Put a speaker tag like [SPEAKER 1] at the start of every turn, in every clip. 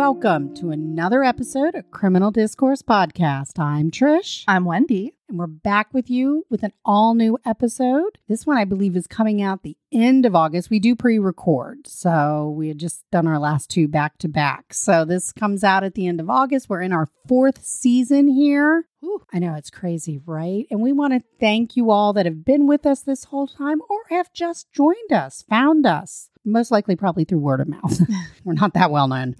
[SPEAKER 1] welcome to another episode of Criminal Discourse Podcast. I'm Trish,
[SPEAKER 2] I'm Wendy.
[SPEAKER 1] and we're back with you with an all new episode. This one, I believe, is coming out the end of August. We do pre record, so we had just done our last two back to back. So this comes out at the end of August. We're in our fourth season here.
[SPEAKER 2] Ooh.
[SPEAKER 1] I know it's crazy, right? And we want to thank you all that have been with us this whole time or have just joined us, found us. Most likely, probably through word of mouth. We're not that well known.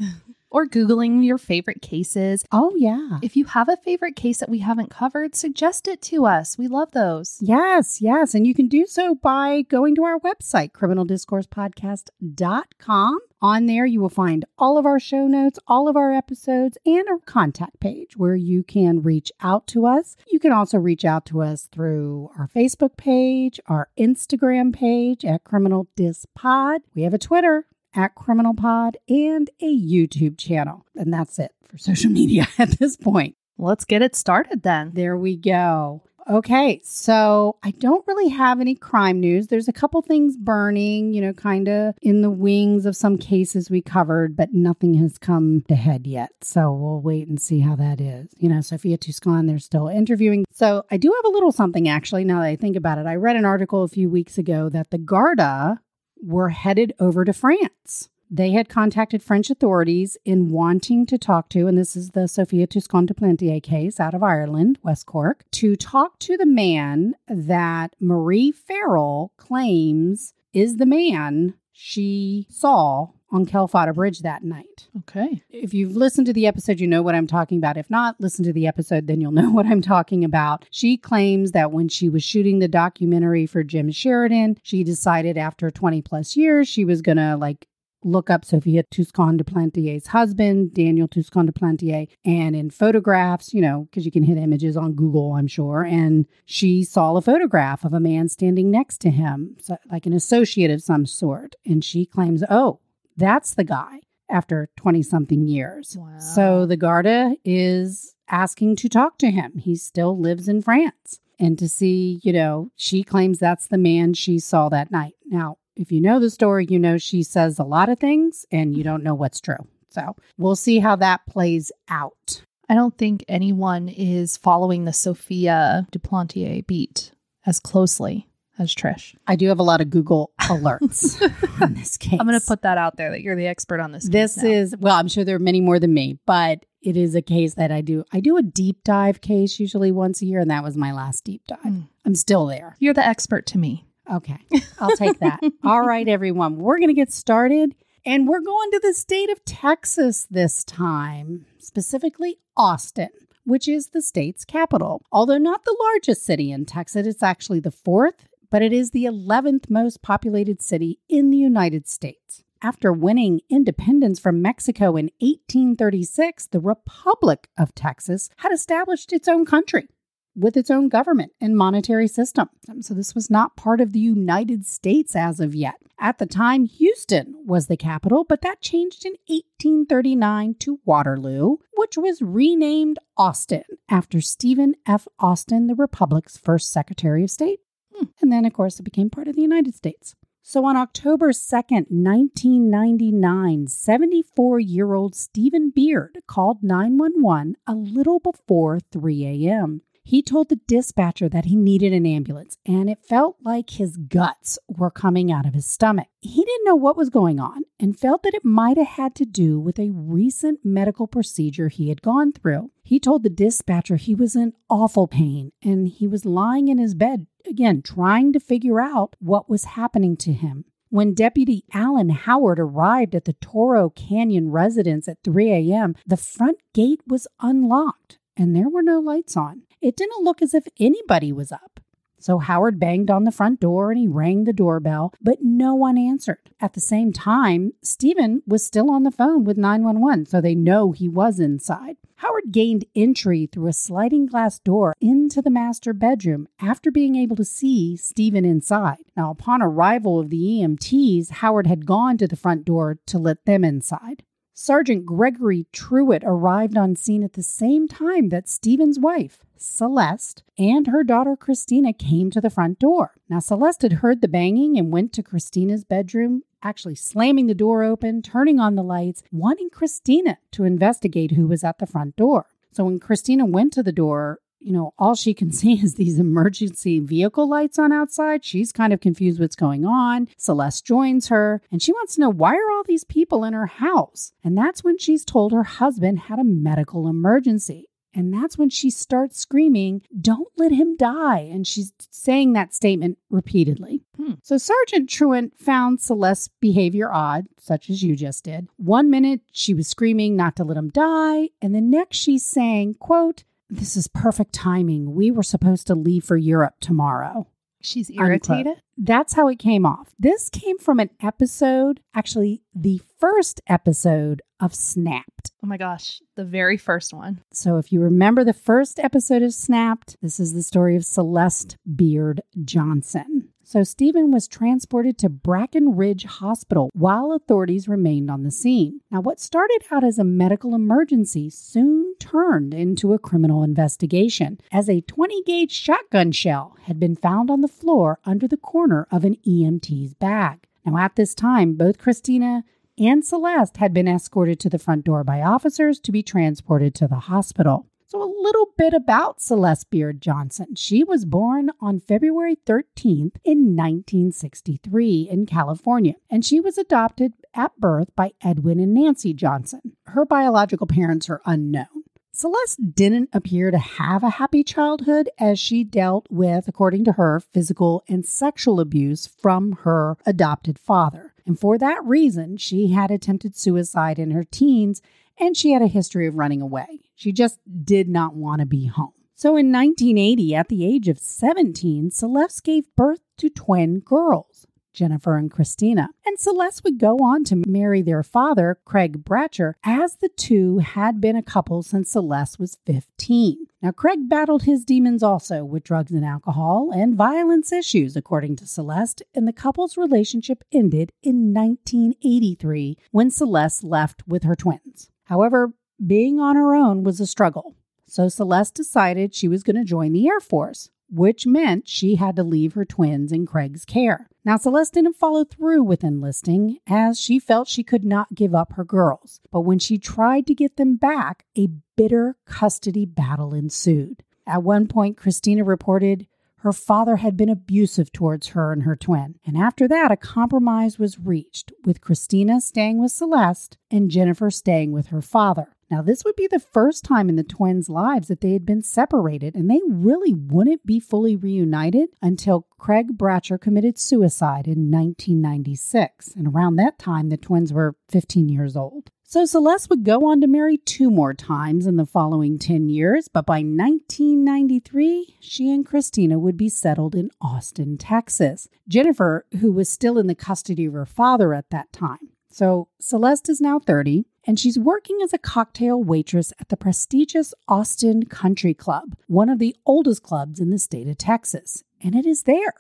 [SPEAKER 2] Or Googling your favorite cases.
[SPEAKER 1] Oh, yeah.
[SPEAKER 2] If you have a favorite case that we haven't covered, suggest it to us. We love those.
[SPEAKER 1] Yes, yes. And you can do so by going to our website, criminaldiscoursepodcast.com. On there, you will find all of our show notes, all of our episodes, and a contact page where you can reach out to us. You can also reach out to us through our Facebook page, our Instagram page at Criminal Dis Pod. We have a Twitter at Criminal Pod and a YouTube channel. And that's it for social media at this point.
[SPEAKER 2] Let's get it started then.
[SPEAKER 1] There we go. Okay, so I don't really have any crime news. There's a couple things burning, you know, kind of in the wings of some cases we covered, but nothing has come to head yet. So we'll wait and see how that is. You know, Sophia Toscan, they're still interviewing. So I do have a little something actually, now that I think about it. I read an article a few weeks ago that the Garda were headed over to France. They had contacted French authorities in wanting to talk to, and this is the Sophia Toscan du Plantier case out of Ireland, West Cork, to talk to the man that Marie Farrell claims is the man she saw on Kealfadda Bridge that night.
[SPEAKER 2] Okay.
[SPEAKER 1] If you've listened to the episode, you know what I'm talking about. If not, listen to the episode, then you'll know what I'm talking about. She claims that when she was shooting the documentary for Jim Sheridan, she decided after 20 plus years she was going to like look up Sophia Toscan du Plantier's husband, Daniel Toscan du Plantier, and in photographs, you know, because you can hit images on Google, I'm sure, and she saw a photograph of a man standing next to him, so, like an associate of some sort, and she claims, oh, that's the guy after 20 something years.
[SPEAKER 2] Wow.
[SPEAKER 1] So the Garda is asking to talk to him. He still lives in France. And to see, you know, she claims that's the man she saw that night. Now, if you know the story, you know she says a lot of things and you don't know what's true. So we'll see how that plays out.
[SPEAKER 2] I don't think anyone is following the Sophia Duplantier beat as closely as Trish.
[SPEAKER 1] I do have a lot of Google alerts on this case.
[SPEAKER 2] I'm going to put that out there that you're the expert on this.
[SPEAKER 1] this is well i'm sure there are many more than me but it is a case that i do i do a deep dive case usually once a year and that was my last deep dive
[SPEAKER 2] Mm.
[SPEAKER 1] i'm still there
[SPEAKER 2] You're the expert to me.
[SPEAKER 1] okay i'll take that all right everyone we're going to get started and we're going to the state of texas this time specifically austin which is the state's capital although not the largest city in texas it's actually the fourth but it is the 11th most populated city in the united states after winning independence from Mexico in 1836, the Republic of Texas had established its own country with its own government and monetary system. So this was not part of the United States as of yet. At the time, Houston was the capital, but that changed in 1839 to Waterloo, which was renamed Austin after Stephen F. Austin, the Republic's first Secretary of State. Hmm. And then, of course, it became part of the United States. So on October 2nd, 1999, 74 year old Stephen Beard called 911 a little before 3 a.m. He told the dispatcher that he needed an ambulance, and it felt like his guts were coming out of his stomach. He didn't know what was going on and felt that it might have had to do with a recent medical procedure he had gone through. He told the dispatcher he was in awful pain and he was lying in his bed, again, trying to figure out what was happening to him. When Deputy Alan Howard arrived at the Toro Canyon residence at 3 a.m., the front gate was unlocked and there were no lights on. It didn't look as if anybody was up. So Howard banged on the front door and he rang the doorbell, but no one answered. At the same time, Stephen was still on the phone with 911, so they know he was inside. Howard gained entry through a sliding glass door into the master bedroom after being able to see Stephen inside. Now, upon arrival of the EMTs, Howard had gone to the front door to let them inside. Sergeant Gregory Truitt arrived on scene at the same time that Stephen's wife, Celeste, and her daughter Christina came to the front door. Now, Celeste had heard the banging and went to Christina's bedroom, actually slamming the door open, turning on the lights, wanting Christina to investigate who was at the front door. So when Christina went to the door, you know, all she can see is these emergency vehicle lights on outside. She's kind of confused what's going on. Celeste joins her and she wants to know why are all these people in her house? And that's when she's told her husband had a medical emergency. And that's when she starts screaming, Don't let him die. And she's saying that statement repeatedly. Hmm. So Sergeant Truitt found Celeste's behavior odd, such as you just did. One minute she was screaming not to let him die, and the next she's saying, quote, this is perfect timing. We were supposed to leave for Europe tomorrow.
[SPEAKER 2] She's irritated.
[SPEAKER 1] Unquote. That's how it came off. This came from an episode, actually, the first episode of Snapped.
[SPEAKER 2] Oh my gosh, the very first one.
[SPEAKER 1] So, if you remember the first episode of Snapped, this is the story of Celeste Beard Johnson. So Stephen was transported to Brackenridge Hospital while authorities remained on the scene. Now, what started out as a medical emergency soon turned into a criminal investigation as a 20 gauge shotgun shell had been found on the floor under the corner of an EMT's bag. Now, at this time, both Christina and Celeste had been escorted to the front door by officers to be transported to the hospital. So, a little bit about Celeste Beard Johnson. She was born on February 13th in 1963 in California, and she was adopted at birth by Edwin and Nancy Johnson. Her biological parents are unknown. Celeste didn't appear to have a happy childhood as she dealt with, according to her, physical and sexual abuse from her adopted father. And for that reason, she had attempted suicide in her teens and she had a history of running away. She just did not want to be home. So in 1980, at the age of 17, Celeste gave birth to twin girls, Jennifer and Christina. And Celeste would go on to marry their father, Craig Bratcher, as the two had been a couple since Celeste was 15. Now, Craig battled his demons also with drugs and alcohol and violence issues, according to Celeste, and the couple's relationship ended in 1983 when Celeste left with her twins. However, being on her own was a struggle. So Celeste decided she was going to join the Air Force, which meant she had to leave her twins in Craig's care. Now, Celeste didn't follow through with enlisting as she felt she could not give up her girls. But when she tried to get them back, a bitter custody battle ensued. At one point, Christina reported her father had been abusive towards her and her twin. And after that, a compromise was reached, with Christina staying with Celeste and Jennifer staying with her father. Now, this would be the first time in the twins' lives that they had been separated, and they really wouldn't be fully reunited until Craig Bratcher committed suicide in 1996. And around that time, the twins were 15 years old. So Celeste would go on to marry two more times in the following 10 years, but by 1993, she and Christina would be settled in Austin, Texas. Jennifer, who was still in the custody of her father at that time. So Celeste is now 30 and she's working as a cocktail waitress at the prestigious Austin Country Club, one of the oldest clubs in the state of Texas. And it is there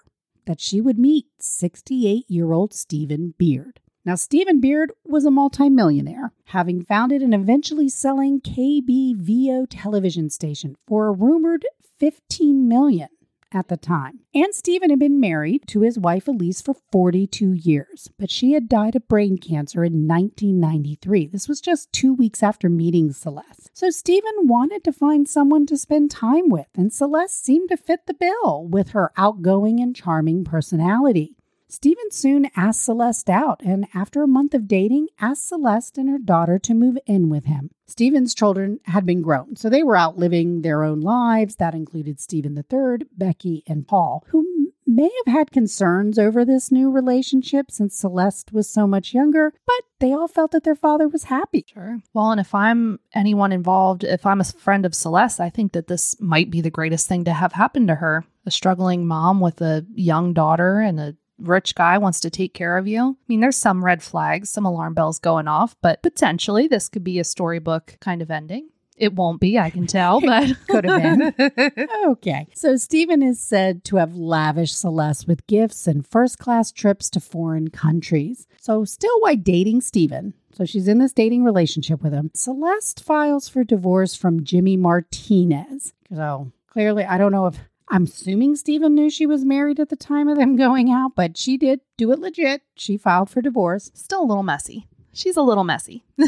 [SPEAKER 1] that she would meet 68 year old Stephen Beard. Now, Stephen Beard was a multimillionaire, having founded and eventually selling KBVO television station for a rumored 15 million at the time. And Stephen had been married to his wife Elise for 42 years, but she had died of brain cancer in 1993. This was just two weeks after meeting Celeste. So Stephen wanted to find someone to spend time with, and Celeste seemed to fit the bill with her outgoing and charming personality. Stephen soon asked Celeste out, and after a month of dating, asked Celeste and her daughter to move in with him. Stephen's children had been grown, so they were out living their own lives. That included Stephen III, Becky, and Paul, who may have had concerns over this new relationship since Celeste was so much younger, but they all felt that their father was happy.
[SPEAKER 2] Sure. Well, and if I'm anyone involved, if I'm a friend of Celeste, I think that this might be the greatest thing to have happen to her. A struggling mom with a young daughter and a rich guy wants to take care of you. I mean, there's some red flags, some alarm bells going off, but potentially this could be a storybook kind of ending. It won't be, I can tell, but
[SPEAKER 1] Could have been. Okay. So Stephen is said to have lavished Celeste with gifts and first class trips to foreign countries. So, still why dating Stephen, so she's in this dating relationship with him, Celeste files for divorce from Jimmy Martinez. So, clearly, I don't know if I'm assuming Stephen knew she was married at the time of them going out, but she did do it legit. She filed for divorce.
[SPEAKER 2] still a little messy. She's a little messy.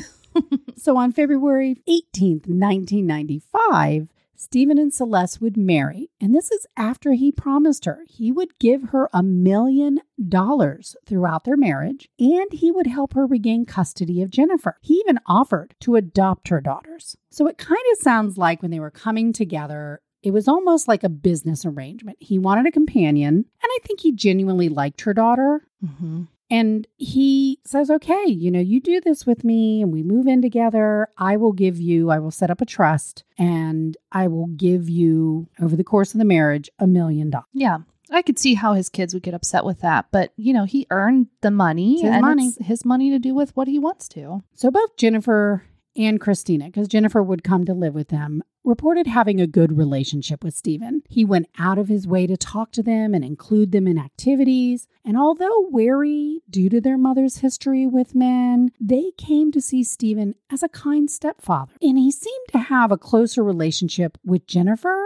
[SPEAKER 1] So on February 18th, 1995, Stephen and Celeste would marry. And this is after he promised her he would give her a million dollars throughout their marriage and he would help her regain custody of Jennifer. He even offered to adopt her daughters. So it kind of sounds like when they were coming together, it was almost like a business arrangement. He wanted a companion, and I think he genuinely liked her daughter.
[SPEAKER 2] Mm-hmm.
[SPEAKER 1] And he says, okay, you know, you do this with me and we move in together. I will give you, I will set up a trust and I will give you, over the course of the marriage, a million dollars.
[SPEAKER 2] Yeah. I could see how his kids would get upset with that, but you know, he earned the money
[SPEAKER 1] It's his money.
[SPEAKER 2] it's his money to do with what he wants to.
[SPEAKER 1] So both Jennifer and Christina, because Jennifer would come to live with them, reported having a good relationship with Stephen. He went out of his way to talk to them and include them in activities. And although wary due to their mother's history with men, they came to see Stephen as a kind stepfather. And he seemed to have a closer relationship with Jennifer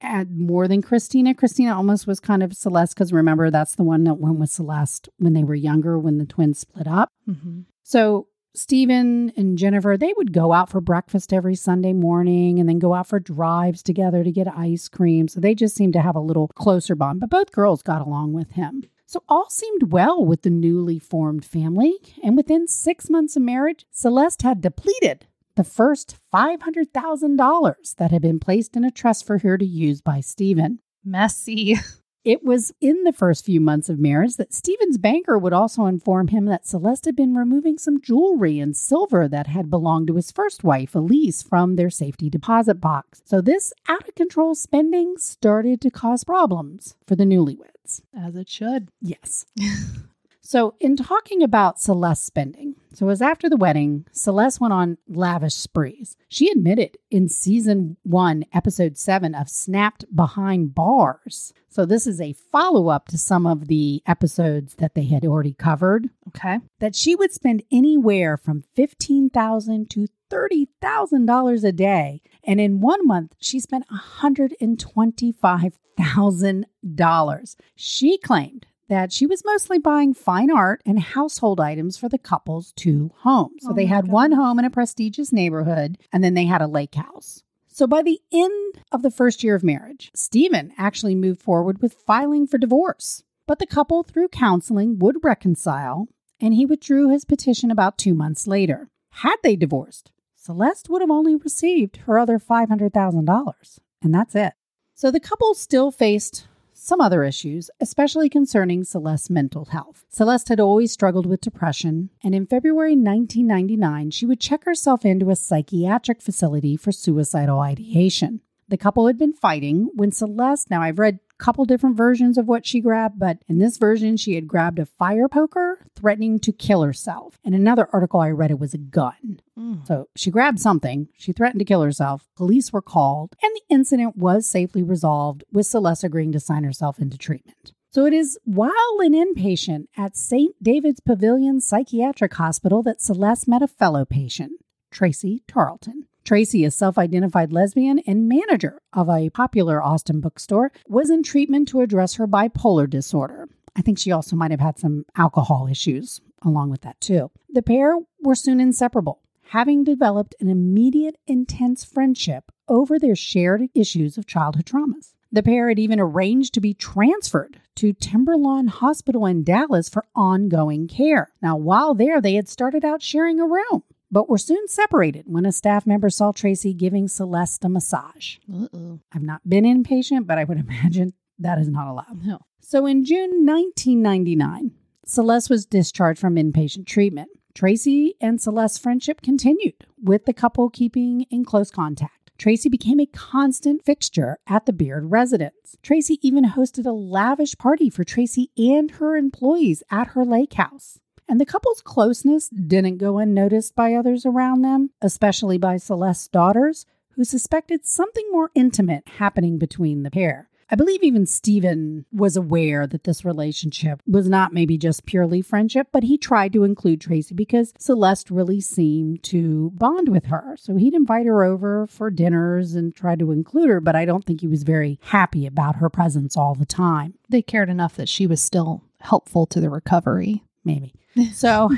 [SPEAKER 1] at more than Christina. Christina almost was kind of Celeste because remember that's the one that went with Celeste when they were younger when the twins split up.
[SPEAKER 2] Mm-hmm.
[SPEAKER 1] So Stephen and Jennifer, they would go out for breakfast every Sunday morning and then go out for drives together to get ice cream. So they just seemed to have a little closer bond, but both girls got along with him. So all seemed well with the newly formed family. And within six months of marriage, Celeste had depleted the first $500,000 that had been placed in a trust for her to use by Stephen.
[SPEAKER 2] Messy.
[SPEAKER 1] It was in the first few months of marriage that Stephen's banker would also inform him that Celeste had been removing some jewelry and silver that had belonged to his first wife, Elise, from their safety deposit box. So this out of control spending started to cause problems for the newlyweds.
[SPEAKER 2] As it should.
[SPEAKER 1] Yes. so, in talking about Celeste's spending, so it was after the wedding, Celeste went on lavish sprees. She admitted in season one, episode seven of Snapped Behind Bars. So, this is a follow up to some of the episodes that they had already covered.
[SPEAKER 2] Okay.
[SPEAKER 1] That she would spend anywhere from 15,000 to $30,000 a day. And in one month, she spent $125,000. She claimed that she was mostly buying fine art and household items for the couple's two homes. So
[SPEAKER 2] Oh
[SPEAKER 1] they had one home in a prestigious neighborhood, and then they had a lake house. So by the end of the first year of marriage, Stephen actually moved forward with filing for divorce. But the couple, through counseling, would reconcile, and he withdrew his petition about two months later. Had they divorced, Celeste would have only received her other $500,000, and that's it. So the couple still faced some other issues, especially concerning Celeste's mental health. Celeste had always struggled with depression, and in February 1999, she would check herself into a psychiatric facility for suicidal ideation. The couple had been fighting when Celeste, now I've read couple different versions of what she grabbed, but in this version, she had grabbed a fire poker, threatening to kill herself. And another article I read, it was a gun.
[SPEAKER 2] Mm.
[SPEAKER 1] So she grabbed something, she threatened to kill herself, police were called, and the incident was safely resolved, with Celeste agreeing to sign herself into treatment. So it is while an inpatient at St. David's Pavilion Psychiatric Hospital that Celeste met a fellow patient, Tracy Tarlton. Tracy, a self identified lesbian and manager of a popular Austin bookstore, was in treatment to address her bipolar disorder. I think she also might have had some alcohol issues along with that, too. The pair were soon inseparable, having developed an immediate, intense friendship over their shared issues of childhood traumas. The pair had even arranged to be transferred to Timberlawn Hospital in Dallas for ongoing care. Now, while there, they had started out sharing a room, but were soon separated when a staff member saw Tracy giving Celeste a massage.
[SPEAKER 2] Uh-oh.
[SPEAKER 1] I've not been inpatient, but I would imagine that is not allowed.
[SPEAKER 2] No.
[SPEAKER 1] So in June 1999, Celeste was discharged from inpatient treatment. Tracy and Celeste's friendship continued, with the couple keeping in close contact. Tracy became a constant fixture at the Beard residence. Tracy even hosted a lavish party for Tracy and her employees at her lake house. And the couple's closeness didn't go unnoticed by others around them, especially by Celeste's daughters, who suspected something more intimate happening between the pair. I believe even Stephen was aware that this relationship was not maybe just purely friendship, but he tried to include Tracy because Celeste really seemed to bond with her. So he'd invite her over for dinners and try to include her, but I don't think he was very happy about her presence all the time.
[SPEAKER 2] They cared enough that she was still helpful to the recovery.
[SPEAKER 1] Maybe. So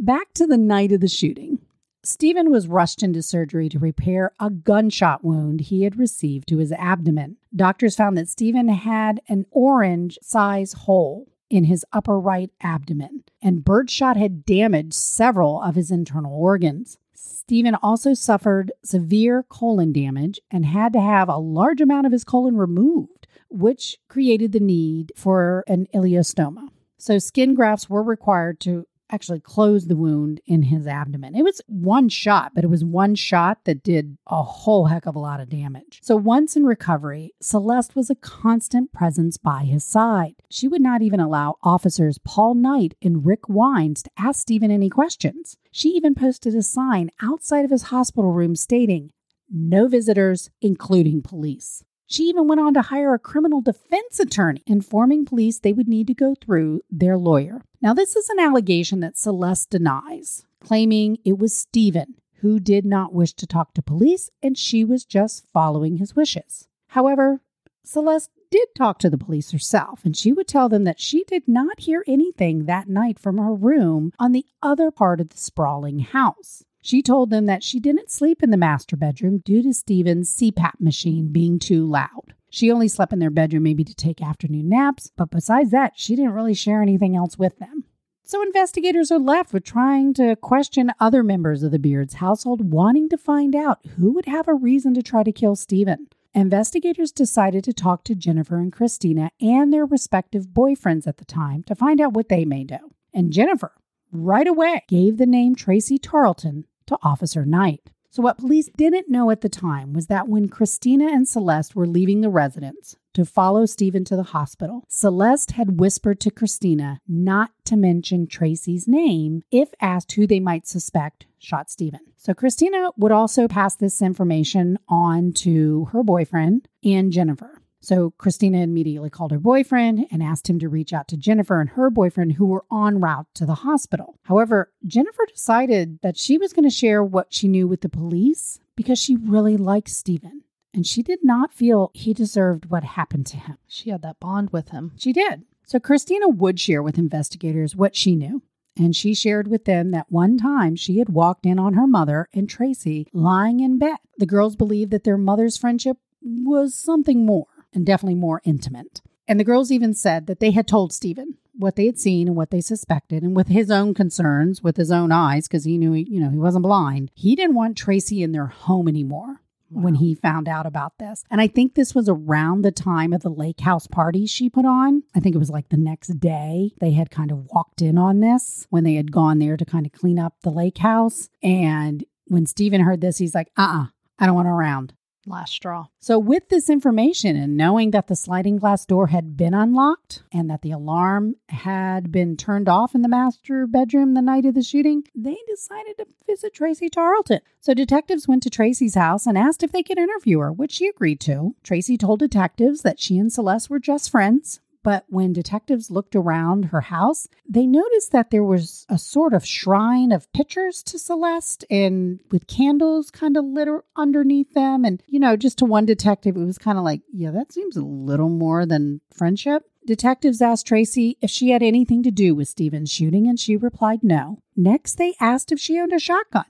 [SPEAKER 1] back to the night of the shooting. Stephen was rushed into surgery to repair a gunshot wound he had received to his abdomen. Doctors found that Stephen had an orange size hole in his upper right abdomen, and birdshot had damaged several of his internal organs. Stephen also suffered severe colon damage and had to have a large amount of his colon removed, which created the need for an ileostoma. So, skin grafts were required to actually close the wound in his abdomen. It was one shot, but it was one shot that did a whole heck of a lot of damage. So once in recovery, Celeste was a constant presence by his side. She would not even allow officers Paul Knight and Rick Wines to ask Stephen any questions. She even posted a sign outside of his hospital room stating, no visitors, including police. She even went on to hire a criminal defense attorney, informing police they would need to go through their lawyer. Now, this is an allegation that Celeste denies, claiming it was Stephen who did not wish to talk to police and she was just following his wishes. However, Celeste did talk to the police herself, and she would tell them that she did not hear anything that night from her room on the other part of the sprawling house. She told them that she didn't sleep in the master bedroom due to Stephen's CPAP machine being too loud. She only slept in their bedroom maybe to take afternoon naps, but besides that, she didn't really share anything else with them. So investigators are left with trying to question other members of the Beards household, wanting to find out who would have a reason to try to kill Stephen. Investigators decided to talk to Jennifer and Christina and their respective boyfriends at the time to find out what they may know. And Jennifer, right away, gave the name Tracy Tarlton to Officer Knight. So, what police didn't know at the time was that when Christina and Celeste were leaving the residence to follow Stephen to the hospital, Celeste had whispered to Christina not to mention Tracy's name if asked who they might suspect shot Stephen. So, Christina would also pass this information on to her boyfriend and Jennifer. So Christina immediately called her boyfriend and asked him to reach out to Jennifer and her boyfriend, who were en route to the hospital. However, Jennifer decided that she was going to share what she knew with the police because she really liked Stephen. And she did not feel he deserved what happened to him.
[SPEAKER 2] She had that bond with him.
[SPEAKER 1] She did. So Christina would share with investigators what she knew. And she shared with them that one time she had walked in on her mother and Tracy lying in bed. The girls believed that their mother's friendship was something more and definitely more intimate. And the girls even said that they had told Stephen what they had seen and what they suspected, and with his own concerns, with his own eyes, because he knew, he, you know, he wasn't blind, he didn't want Tracy in their home anymore. Wow. When he found out about this. And I think this was around the time of the lake house party she put on. I think it was like the next day they had kind of walked in on this when they had gone there to kind of clean up the lake house. And when Stephen heard this, he's like, uh uh-uh, uh I don't want her around.
[SPEAKER 2] Last straw.
[SPEAKER 1] So, with this information and knowing that the sliding glass door had been unlocked and that the alarm had been turned off in the master bedroom the night of the shooting, they decided to visit Tracy Tarlton. So, detectives went to Tracy's house and asked if they could interview her, which she agreed to. Tracy told detectives that she and Celeste were just friends, but when detectives looked around her house, they noticed that there was a sort of shrine of pictures to Celeste and with candles kind of lit underneath them. And, you know, just to one detective, it was kind of like, yeah, that seems a little more than friendship. Detectives asked Tracy if she had anything to do with Stephen's shooting, and she replied no. Next, they asked if she owned a shotgun.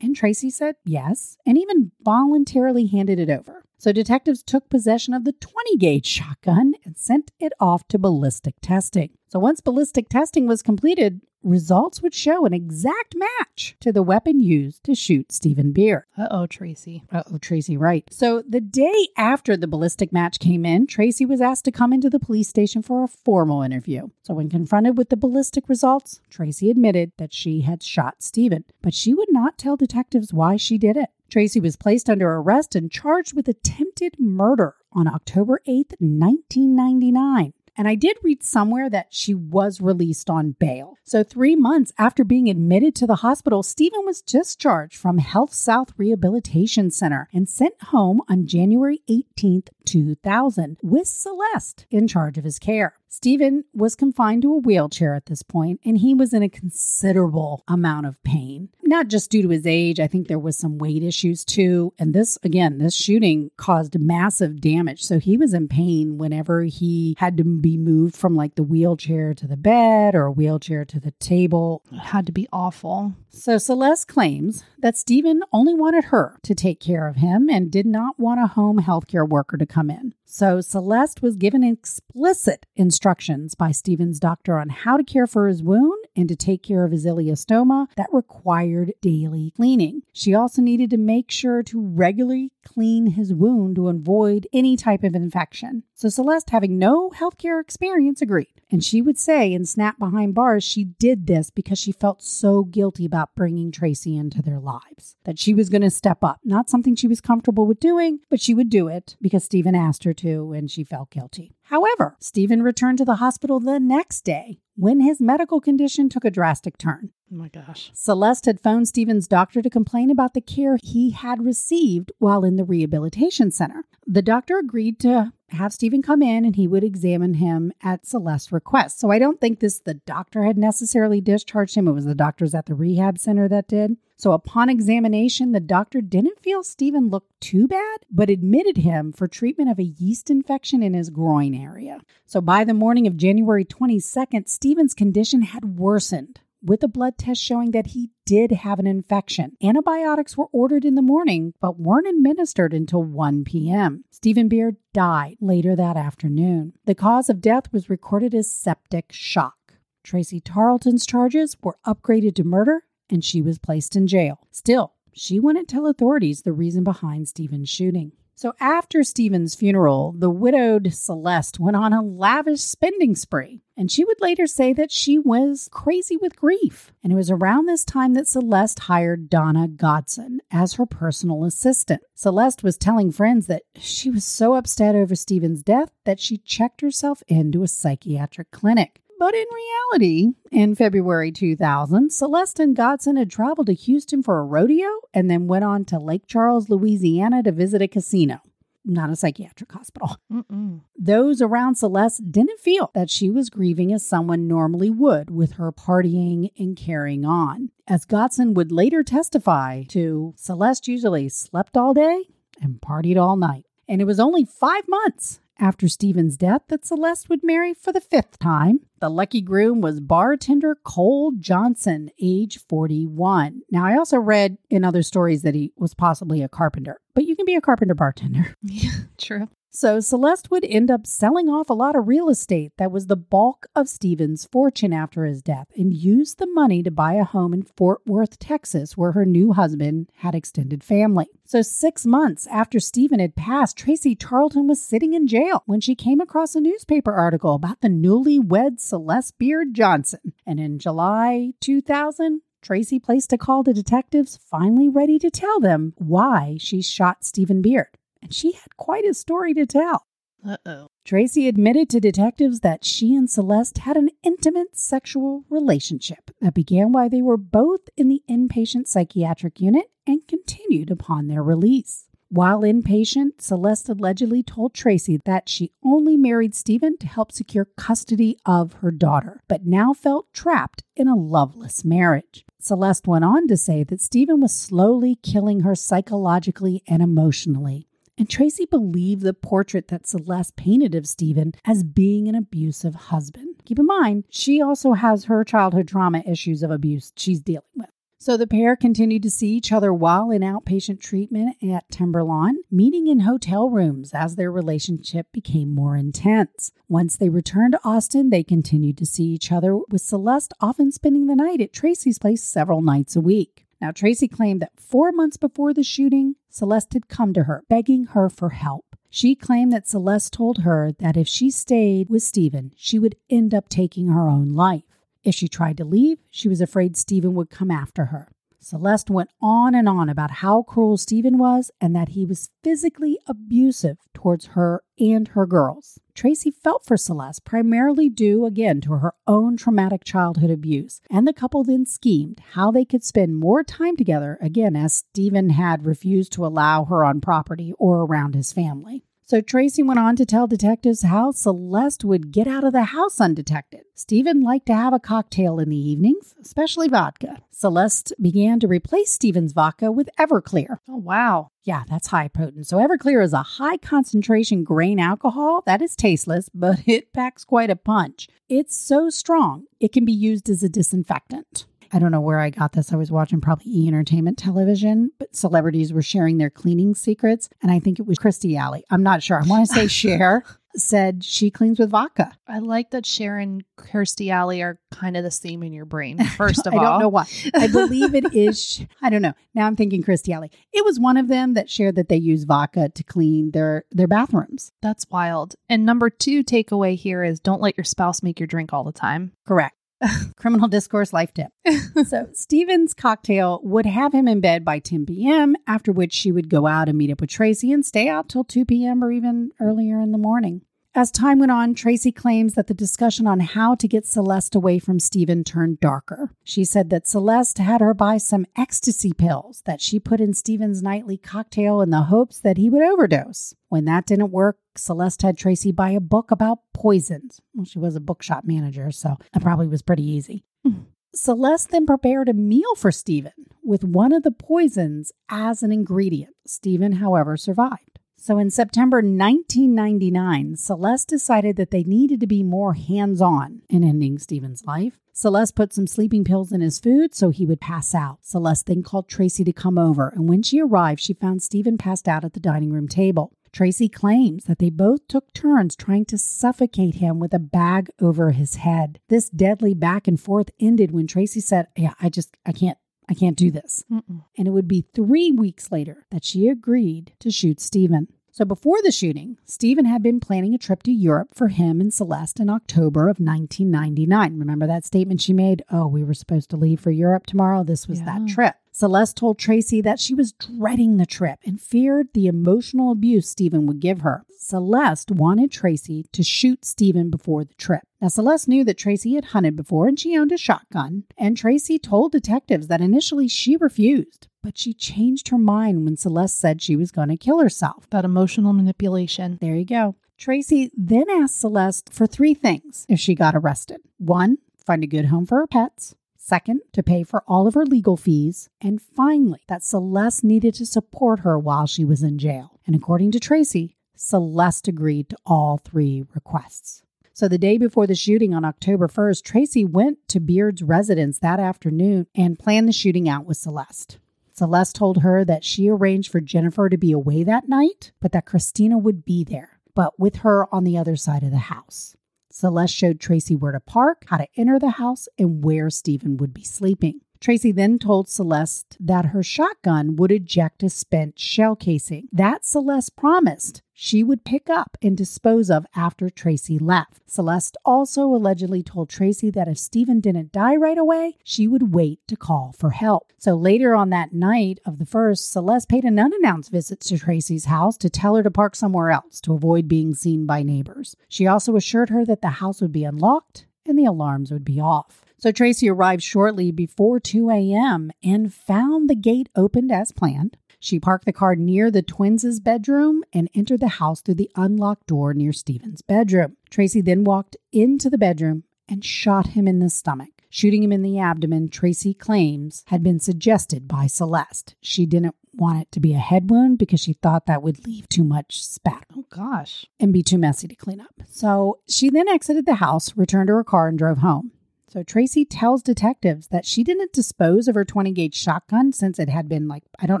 [SPEAKER 1] And Tracy said yes, and even voluntarily handed it over. So detectives took possession of the 20 gauge shotgun and sent it off to ballistic testing. So once ballistic testing was completed, results would show an exact match to the weapon used to shoot Stephen Beer.
[SPEAKER 2] Uh oh, Tracy.
[SPEAKER 1] Uh oh, Tracy, right. So the day after the ballistic match came in, Tracy was asked to come into the police station for a formal interview. So when confronted with the ballistic results, Tracy admitted that she had shot Stephen, but she would not tell detectives why she did it. Tracy was placed under arrest and charged with attempted murder on October 8, 1999. And I did read somewhere that she was released on bail. So, three months after being admitted to the hospital, Stephen was discharged from Health South Rehabilitation Center and sent home on January 18th, 2000, with Celeste in charge of his care. Stephen was confined to a wheelchair at this point, and he was in a considerable amount of pain. Not just due to his age, I think there was some weight issues too. And this, again, this shooting caused massive damage. So he was in pain whenever he had to be moved from like the wheelchair to the bed or a wheelchair to the table.
[SPEAKER 2] It had to be awful.
[SPEAKER 1] So Celeste claims that Stephen only wanted her to take care of him and did not want a home healthcare worker to come in. So Celeste was given explicit instructions by Stephen's doctor on how to care for his wound and to take care of his ileostoma that required daily cleaning. She also needed to make sure to regularly clean his wound to avoid any type of infection. So Celeste, having no healthcare experience, agreed. And she would say in Snapped Behind Bars, she did this because she felt so guilty about bringing Tracy into their lives, that she was going to step up. Not something she was comfortable with doing, but she would do it because Stephen asked her to and she felt guilty. However, Stephen returned to the hospital the next day when his medical condition took a drastic turn.
[SPEAKER 2] Oh my gosh.
[SPEAKER 1] Celeste had phoned Stephen's doctor to complain about the care he had received while in the rehabilitation center. The doctor agreed to have Stephen come in and he would examine him at Celeste's request. So I don't think this the doctor had necessarily discharged him. It was the doctors at the rehab center that did. So upon examination, the doctor didn't feel Stephen looked too bad, but admitted him for treatment of a yeast infection in his groin area. So by the morning of January 22nd, Stephen's condition had worsened with a blood test showing that he did have an infection. Antibiotics were ordered in the morning, but weren't administered until 1 p.m. Stephen Beard died later that afternoon. The cause of death was recorded as septic shock. Tracy Tarlton's charges were upgraded to murder, and she was placed in jail. Still, she wouldn't tell authorities the reason behind Stephen's shooting. So after Stephen's funeral, the widowed Celeste went on a lavish spending spree. And she would later say that she was crazy with grief. And it was around this time that Celeste hired Donna Godson as her personal assistant. Celeste was telling friends that she was so upset over Stephen's death that she checked herself into a psychiatric clinic. But in reality, in February 2000, Celeste and Godson had traveled to Houston for a rodeo and then went on to Lake Charles, Louisiana to visit a casino. Not a psychiatric hospital.
[SPEAKER 2] Mm-mm.
[SPEAKER 1] Those around Celeste didn't feel that she was grieving as someone normally would with her partying and carrying on. As Godson would later testify to, Celeste usually slept all day and partied all night. And it was only five months after Stephen's death that Celeste would marry for the fifth time. The lucky groom was bartender Cole Johnson, age 41. Now, I also read in other stories that he was possibly a carpenter, but you can be a carpenter bartender.
[SPEAKER 2] Yeah, true.
[SPEAKER 1] So Celeste would end up selling off a lot of real estate that was the bulk of Stephen's fortune after his death and used the money to buy a home in Fort Worth, Texas, where her new husband had extended family. So, six months after Stephen had passed, Tracy Tarlton was sitting in jail when she came across a newspaper article about the newlywed Celeste Beard Johnson. And in July 2000, Tracy placed a call to detectives, finally ready to tell them why she shot Stephen Beard and she had quite a story to tell.
[SPEAKER 2] Uh oh.
[SPEAKER 1] Tracy admitted to detectives that she and Celeste had an intimate sexual relationship that began while they were both in the inpatient psychiatric unit and continued upon their release. While inpatient, Celeste allegedly told Tracy that she only married Stephen to help secure custody of her daughter, but now felt trapped in a loveless marriage. Celeste went on to say that Stephen was slowly killing her psychologically and emotionally, and Tracy believed the portrait that Celeste painted of Stephen as being an abusive husband. Keep in mind, she also has her childhood trauma issues of abuse she's dealing with. So the pair continued to see each other while in outpatient treatment at Timberlawn, meeting in hotel rooms as their relationship became more intense. Once they returned to Austin, they continued to see each other, with Celeste often spending the night at Tracy's place several nights a week. Now, Tracy claimed that four months before the shooting, Celeste had come to her, begging her for help. She claimed that Celeste told her that if she stayed with Stephen, she would end up taking her own life. If she tried to leave, she was afraid Stephen would come after her. Celeste went on and on about how cruel Stephen was and that he was physically abusive towards her and her girls. Tracy felt for Celeste primarily due again to her own traumatic childhood abuse, and the couple then schemed how they could spend more time together again as Stephen had refused to allow her on property or around his family. So Tracy went on to tell detectives how Celeste would get out of the house undetected. Stephen liked to have a cocktail in the evenings, especially vodka. Celeste began to replace Stephen's vodka with Everclear.
[SPEAKER 2] Oh, wow.
[SPEAKER 1] Yeah, that's high potent. So Everclear is a high concentration grain alcohol that is tasteless, but it packs quite a punch. It's so strong, it can be used as a disinfectant. I don't know where I got this. I was watching probably E Entertainment Television, but celebrities were sharing their cleaning secrets. And I think it was Kirstie Alley. I'm not sure. I want to say Cher said she cleans with vodka.
[SPEAKER 2] I like that Cher and Kirstie Alley are kind of the same in your brain, first of
[SPEAKER 1] I
[SPEAKER 2] all.
[SPEAKER 1] I don't know why. I believe it is. I don't know. Now I'm thinking Kirstie Alley. It was one of them that shared that they use vodka to clean their their bathrooms.
[SPEAKER 2] That's wild. And number two takeaway here is don't let your spouse make your drink all the time.
[SPEAKER 1] Correct. Criminal discourse life tip. so Stephen's cocktail would have him in bed by 10 p.m., after which she would go out and meet up with Tracy and stay out till 2 p.m. or even earlier in the morning. As time went on, Tracy claims that the discussion on how to get Celeste away from Stephen turned darker. She said that Celeste had her buy some ecstasy pills that she put in Stephen's nightly cocktail in the hopes that he would overdose. When that didn't work, Celeste had Tracy buy a book about poisons. Well, she was a bookshop manager, so that probably was pretty easy. Celeste then prepared a meal for Stephen with one of the poisons as an ingredient. Stephen, however, survived. So in September 1999, Celeste decided that they needed to be more hands on in ending Stephen's life. Celeste put some sleeping pills in his food so he would pass out. Celeste then called Tracy to come over, and when she arrived, she found Stephen passed out at the dining room table. Tracy claims that they both took turns trying to suffocate him with a bag over his head. This deadly back and forth ended when Tracy said, Yeah, I just, I can't. I can't do this.
[SPEAKER 2] Mm-mm.
[SPEAKER 1] And it would be three weeks later that she agreed to shoot Stephen. So before the shooting, Stephen had been planning a trip to Europe for him and Celeste in October of 1999. Remember that statement she made? Oh, we were supposed to leave for Europe tomorrow. This was that trip. Celeste told Tracy that she was dreading the trip and feared the emotional abuse Stephen would give her. Celeste wanted Tracy to shoot Stephen before the trip. Now, Celeste knew that Tracy had hunted before and she owned a shotgun, and Tracy told detectives that initially she refused, but she changed her mind when Celeste said she was going to kill herself.
[SPEAKER 2] That emotional manipulation.
[SPEAKER 1] There you go. Tracy then asked Celeste for three things if she got arrested one, find a good home for her pets. Second, to pay for all of her legal fees. And finally, that Celeste needed to support her while she was in jail. And according to Tracy, Celeste agreed to all three requests. So the day before the shooting on October 1st, Tracy went to Beard's residence that afternoon and planned the shooting out with Celeste. Celeste told her that she arranged for Jennifer to be away that night, but that Christina would be there, but with her on the other side of the house. Celeste showed Tracy where to park, how to enter the house, and where Stephen would be sleeping. Tracy then told Celeste that her shotgun would eject a spent shell casing. That Celeste promised she would pick up and dispose of after Tracy left. Celeste also allegedly told Tracy that if Stephen didn't die right away, she would wait to call for help. So later on that night of the first, Celeste paid an unannounced visit to Tracy's house to tell her to park somewhere else to avoid being seen by neighbors. She also assured her that the house would be unlocked and the alarms would be off. So Tracy arrived shortly before 2 a.m. and found the gate opened as planned. She parked the car near the twins' bedroom and entered the house through the unlocked door near Stephen's bedroom. Tracy then walked into the bedroom and shot him in the stomach. Shooting him in the abdomen, Tracy claims, had been suggested by Celeste. She didn't want it to be a head wound because she thought that would leave too much spat
[SPEAKER 2] Oh, gosh.
[SPEAKER 1] and be too messy to clean up. So she then exited the house, returned to her car, and drove home. So Tracy tells detectives that she didn't dispose of her 20 gauge shotgun since it had been like, I don't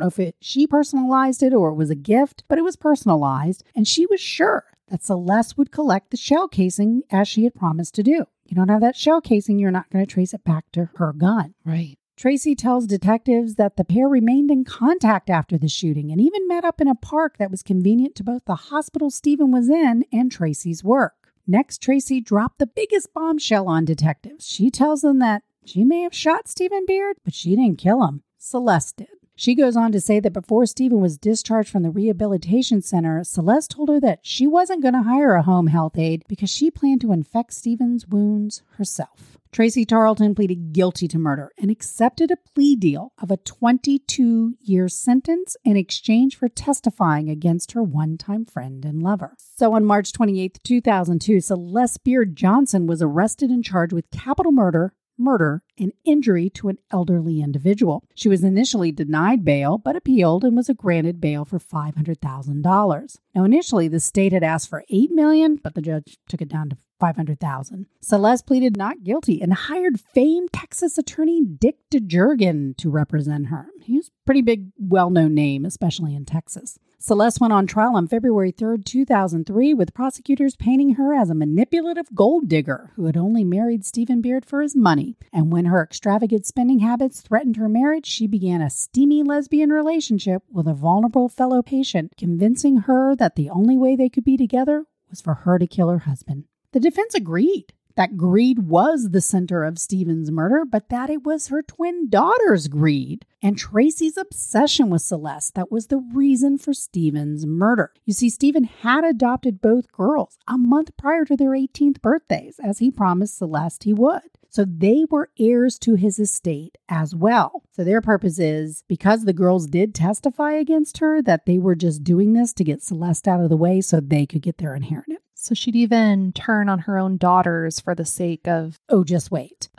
[SPEAKER 1] know if it, she personalized it or it was a gift, but it was personalized. And she was sure that Celeste would collect the shell casing as she had promised to do. You don't have that shell casing, you're not going to trace it back to her gun.
[SPEAKER 2] Right.
[SPEAKER 1] Tracy tells detectives that the pair remained in contact after the shooting and even met up in a park that was convenient to both the hospital Stephen was in and Tracy's work. Next, Tracy dropped the biggest bombshell on detectives. She tells them that she may have shot Stephen Beard, but she didn't kill him. Celeste did. She goes on to say that before Stephen was discharged from the rehabilitation center, Celeste told her that she wasn't going to hire a home health aide because she planned to infect Stephen's wounds herself. Tracy Tarlton pleaded guilty to murder and accepted a plea deal of a 22 year sentence in exchange for testifying against her one time friend and lover. So on March 28, 2002, Celeste Beard Johnson was arrested and charged with capital murder murder, and injury to an elderly individual. She was initially denied bail, but appealed and was granted bail for $500,000. Now, initially, the state had asked for 8 million, but the judge took it down to 500,000. Celeste pleaded not guilty and hired famed Texas attorney Dick DeGuerin to represent her. He's a pretty big, well-known name, especially in Texas. Celeste went on trial on February 3, 2003, with prosecutors painting her as a manipulative gold digger who had only married Stephen Beard for his money. And when her extravagant spending habits threatened her marriage, she began a steamy lesbian relationship with a vulnerable fellow patient, convincing her that the only way they could be together was for her to kill her husband. The defense agreed that greed was the center of Stephen's murder, but that it was her twin daughter's greed and Tracy's obsession with Celeste that was the reason for Stephen's murder. You see, Stephen had adopted both girls a month prior to their 18th birthdays, as he promised Celeste he would. So they were heirs to his estate as well. So their purpose is because the girls did testify against her that they were just doing this to get Celeste out of the way so they could get their inheritance.
[SPEAKER 2] So she'd even turn on her own daughters for the sake of.
[SPEAKER 1] Oh, just wait.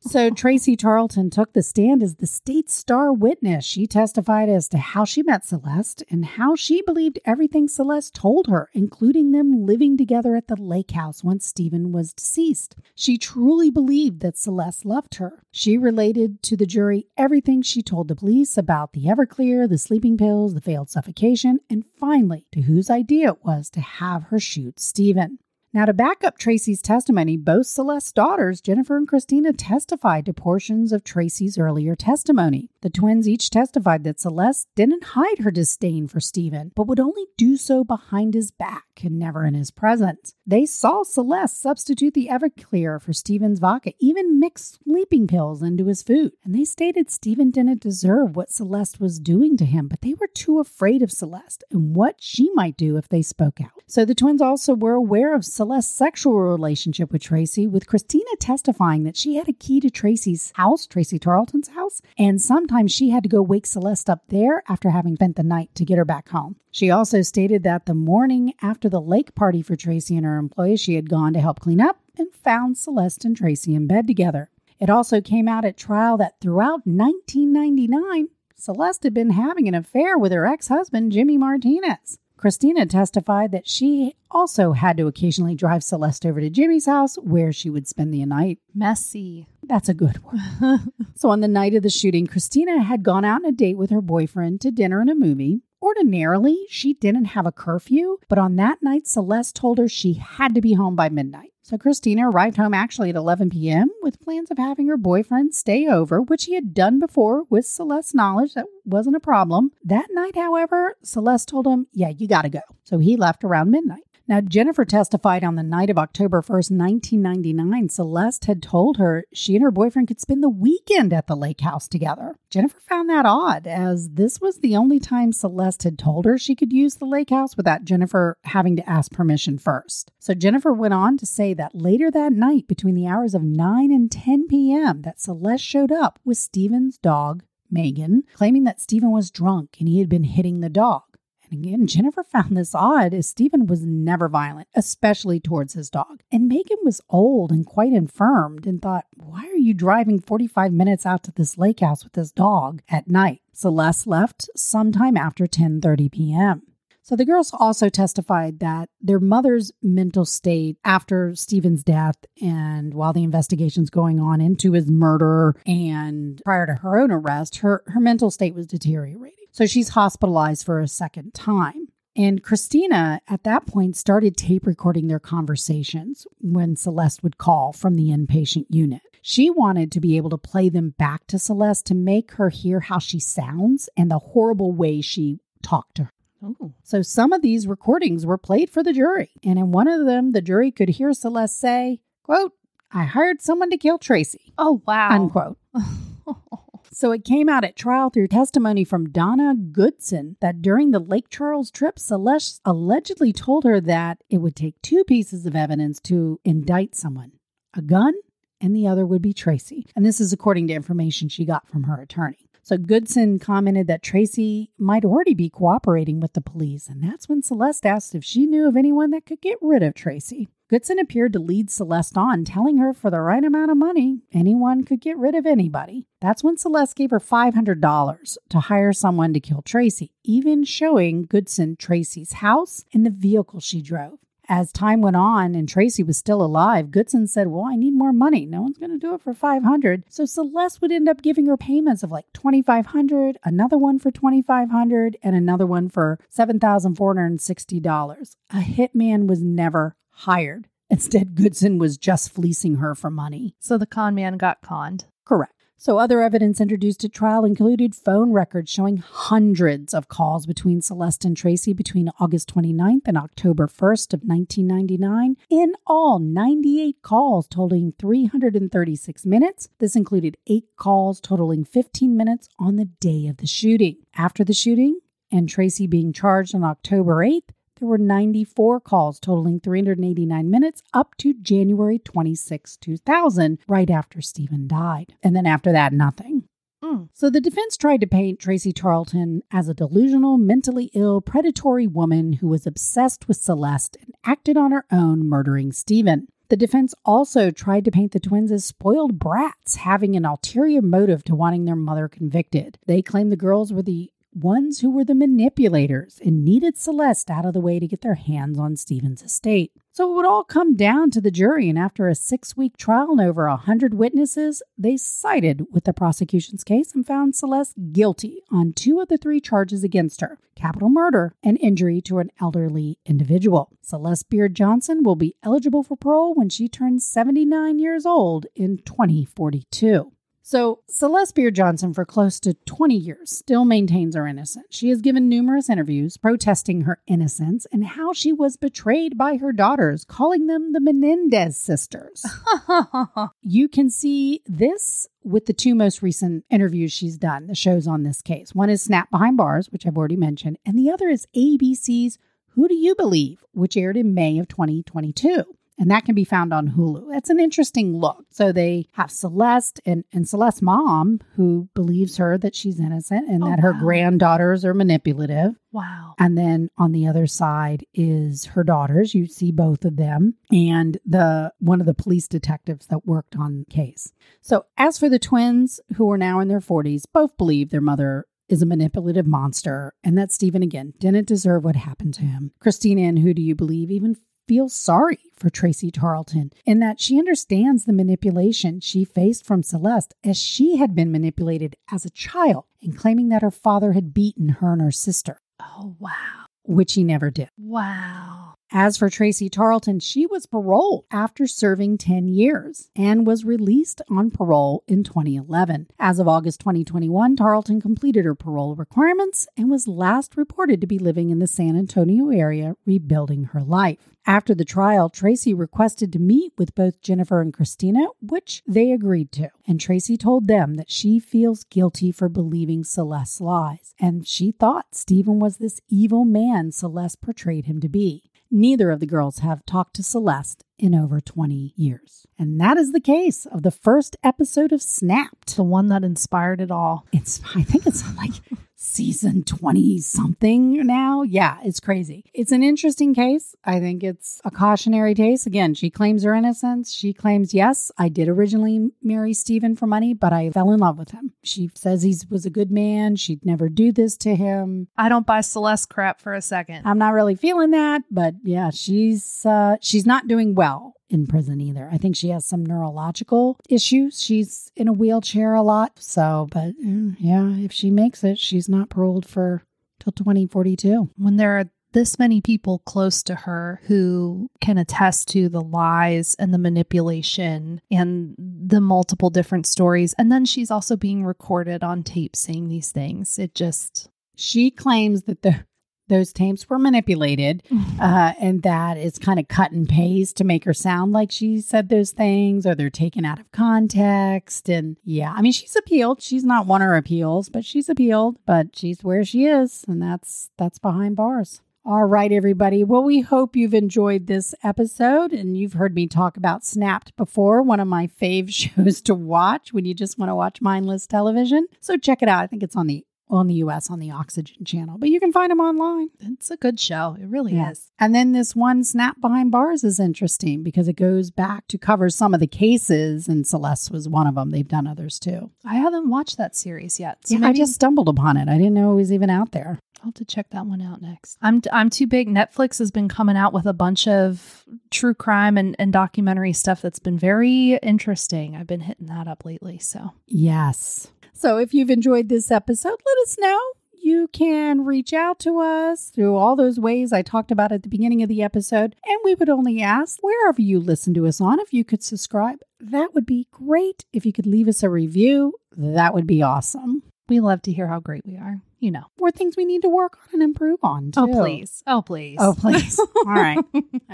[SPEAKER 1] so Tracy Tarlton took the stand as the state's star witness. She testified as to how she met Celeste and how she believed everything Celeste told her, including them living together at the lake house once Stephen was deceased. She truly believed that Celeste loved her. She related to the jury everything she told the police about the Everclear, the sleeping pills, the failed suffocation, and finally to whose idea it was to have her shoot Stephen. Now, to back up Tracy's testimony, both Celeste's daughters, Jennifer and Christina, testified to portions of Tracy's earlier testimony. The twins each testified that Celeste didn't hide her disdain for Stephen, but would only do so behind his back and never in his presence. They saw Celeste substitute the Everclear for Stephen's vodka, even mix sleeping pills into his food. And they stated Stephen didn't deserve what Celeste was doing to him, but they were too afraid of Celeste and what she might do if they spoke out. So the twins also were aware of Celeste's sexual relationship with Tracy, with Christina testifying that she had a key to Tracy's house, Tracy Tarlton's house, and sometimes she had to go wake Celeste up there after having spent the night to get her back home. She also stated that the morning after the lake party for Tracy and her employees, she had gone to help clean up and found Celeste and Tracy in bed together. It also came out at trial that throughout 1999, Celeste had been having an affair with her ex husband, Jimmy Martinez. Christina testified that she also had to occasionally drive Celeste over to Jimmy's house where she would spend the night.
[SPEAKER 2] Messy.
[SPEAKER 1] That's a good one. so, on the night of the shooting, Christina had gone out on a date with her boyfriend to dinner and a movie. Ordinarily, she didn't have a curfew, but on that night, Celeste told her she had to be home by midnight. So Christina arrived home actually at 11 p.m. with plans of having her boyfriend stay over, which he had done before with Celeste's knowledge that wasn't a problem. That night, however, Celeste told him, Yeah, you gotta go. So he left around midnight. Now, Jennifer testified on the night of October 1st, 1999. Celeste had told her she and her boyfriend could spend the weekend at the lake house together. Jennifer found that odd, as this was the only time Celeste had told her she could use the lake house without Jennifer having to ask permission first. So Jennifer went on to say that later that night, between the hours of 9 and 10 p.m., that Celeste showed up with Stephen's dog, Megan, claiming that Stephen was drunk and he had been hitting the dog. And again, Jennifer found this odd as Stephen was never violent, especially towards his dog. And Megan was old and quite infirmed and thought, why are you driving 45 minutes out to this lake house with this dog at night? Celeste left sometime after 10:30 p.m. So the girls also testified that their mother's mental state after Stephen's death and while the investigation's going on into his murder and prior to her own arrest, her, her mental state was deteriorating. So she's hospitalized for a second time. And Christina, at that point, started tape recording their conversations when Celeste would call from the inpatient unit. She wanted to be able to play them back to Celeste to make her hear how she sounds and the horrible way she talked to her.
[SPEAKER 2] Oh.
[SPEAKER 1] So some of these recordings were played for the jury. And in one of them, the jury could hear Celeste say, quote, I hired someone to kill Tracy,
[SPEAKER 2] Oh, wow.
[SPEAKER 1] unquote. So it came out at trial through testimony from Donna Goodson that during the Lake Charles trip, Celeste allegedly told her that it would take two pieces of evidence to indict someone a gun, and the other would be Tracy. And this is according to information she got from her attorney. So Goodson commented that Tracy might already be cooperating with the police, and that's when Celeste asked if she knew of anyone that could get rid of Tracy. Goodson appeared to lead Celeste on, telling her for the right amount of money, anyone could get rid of anybody. That's when Celeste gave her $500 to hire someone to kill Tracy, even showing Goodson Tracy's house and the vehicle she drove. As time went on and Tracy was still alive, Goodson said, Well, I need more money. No one's going to do it for 500 So Celeste would end up giving her payments of like 2500 another one for 2500 and another one for $7,460. A hitman was never hired. Instead, Goodson was just fleecing her for money.
[SPEAKER 2] So the con man got conned.
[SPEAKER 1] Correct. So, other evidence introduced at trial included phone records showing hundreds of calls between Celeste and Tracy between August 29th and October 1st of 1999. In all, 98 calls totaling 336 minutes. This included eight calls totaling 15 minutes on the day of the shooting. After the shooting, and Tracy being charged on October 8th, there were 94 calls totaling 389 minutes up to January 26, 2000, right after Stephen died. And then after that, nothing.
[SPEAKER 2] Mm.
[SPEAKER 1] So the defense tried to paint Tracy Tarlton as a delusional, mentally ill, predatory woman who was obsessed with Celeste and acted on her own, murdering Stephen. The defense also tried to paint the twins as spoiled brats, having an ulterior motive to wanting their mother convicted. They claimed the girls were the ones who were the manipulators and needed Celeste out of the way to get their hands on Stephen's estate. So it would all come down to the jury, and after a six week trial and over a hundred witnesses, they sided with the prosecution's case and found Celeste guilty on two of the three charges against her capital murder and injury to an elderly individual. Celeste Beard Johnson will be eligible for parole when she turns 79 years old in 2042. So, Celeste Beard Johnson, for close to 20 years, still maintains her innocence. She has given numerous interviews protesting her innocence and how she was betrayed by her daughters, calling them the Menendez sisters. you can see this with the two most recent interviews she's done, the shows on this case. One is Snapped Behind Bars, which I've already mentioned, and the other is ABC's Who Do You Believe, which aired in May of 2022 and that can be found on Hulu. It's an interesting look. So they have Celeste and, and Celeste's mom, who believes her that she's innocent and
[SPEAKER 2] Oh,
[SPEAKER 1] that her
[SPEAKER 2] wow.
[SPEAKER 1] granddaughters are manipulative.
[SPEAKER 2] Wow.
[SPEAKER 1] And then on the other side is her daughters. You see both of them and the one of the police detectives that worked on the case. So as for the twins who are now in their 40s, both believe their mother is a manipulative monster and that Stephen again didn't deserve what happened to him. Christina and who do you believe even feels sorry for Tracy Tarlton in that she understands the manipulation she faced from Celeste as she had been manipulated as a child in claiming that her father had beaten her and her sister
[SPEAKER 2] Oh, wow.
[SPEAKER 1] which he never did.
[SPEAKER 2] Wow.
[SPEAKER 1] As for Tracy Tarlton, she was paroled after serving 10 years and was released on parole in 2011. As of August 2021, Tarlton completed her parole requirements and was last reported to be living in the San Antonio area, rebuilding her life. After the trial, Tracy requested to meet with both Jennifer and Christina, which they agreed to. And Tracy told them that she feels guilty for believing Celeste's lies, and she thought Stephen was this evil man Celeste portrayed him to be. Neither of the girls have talked to Celeste in over 20 years. And that is the case of the first episode of Snapped.
[SPEAKER 2] The one that inspired it all.
[SPEAKER 1] It's, I think it's like season 20 something now. Yeah, it's crazy. It's an interesting case. I think it's a cautionary case. Again, she claims her innocence. She claims, yes, I did originally marry Stephen for money, but I fell in love with him. She says he was a good man. She'd never do this to him.
[SPEAKER 2] I don't buy Celeste crap for a second.
[SPEAKER 1] I'm not really feeling that, but yeah, she's uh, she's not doing well in prison either. I think she has some neurological issues. She's in a wheelchair a lot. So, but mm, yeah, if she makes it, she's not paroled for till 2042.
[SPEAKER 2] when there are this many people close to her who can attest to the lies and the manipulation and the multiple different stories. And then she's also being recorded on tape saying these things. It just,
[SPEAKER 1] She claims that the those tapes were manipulated uh, and that it's kind of cut and paste to make her sound like she said those things or they're taken out of context. And yeah, I mean, she's appealed. She's not won her appeals, but she's appealed, but she's where she is. And that's, that's behind bars. All right, everybody. Well, we hope you've enjoyed this episode and you've heard me talk about Snapped before, one of my fave shows to watch when you just want to watch mindless television. So check it out. I think it's on the on the US on the Oxygen channel, but you can find them online.
[SPEAKER 2] It's a good show. It really
[SPEAKER 1] Yeah.
[SPEAKER 2] is.
[SPEAKER 1] And then this one Snapped Behind Bars is interesting because it goes back to cover some of the cases, and Celeste was one of them. They've done others too.
[SPEAKER 2] I haven't watched that series yet. So
[SPEAKER 1] yeah, I just stumbled upon it. I didn't know it was even out there.
[SPEAKER 2] I'll have to check that one out next. I'm I'm too big. Netflix has been coming out with a bunch of true crime and, and documentary stuff that's been very interesting. I've been hitting that up lately. So
[SPEAKER 1] Yes. So if you've enjoyed this episode, let us know. You can reach out to us through all those ways I talked about at the beginning of the episode. And we would only ask wherever you listen to us on, if you could subscribe, that would be great. If you could leave us a review, that would be awesome.
[SPEAKER 2] we love to hear how great we are. You know.
[SPEAKER 1] Or things we need to work on and improve on.
[SPEAKER 2] Oh please. Oh please.
[SPEAKER 1] Oh, please. All right.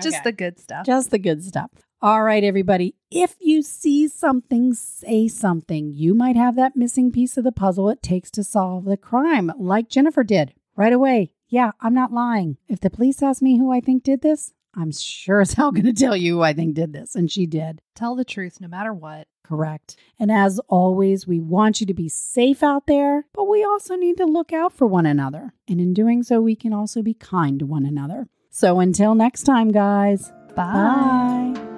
[SPEAKER 2] Just
[SPEAKER 1] Okay.
[SPEAKER 2] the good stuff.
[SPEAKER 1] Just the good stuff. All right, everybody. If you see something, say something. You might have that missing piece of the puzzle it takes to solve the crime, like Jennifer did right away. Yeah, I'm not lying. If the police ask me who I think did this, I'm sure as hell going to tell you who I think did this. And she did.
[SPEAKER 2] Tell the truth no matter what.
[SPEAKER 1] Correct. And as always, we want you to be safe out there, but we also need to look out for one another. And in doing so, we can also be kind to one another. So until next time, guys,
[SPEAKER 2] Bye.
[SPEAKER 1] bye.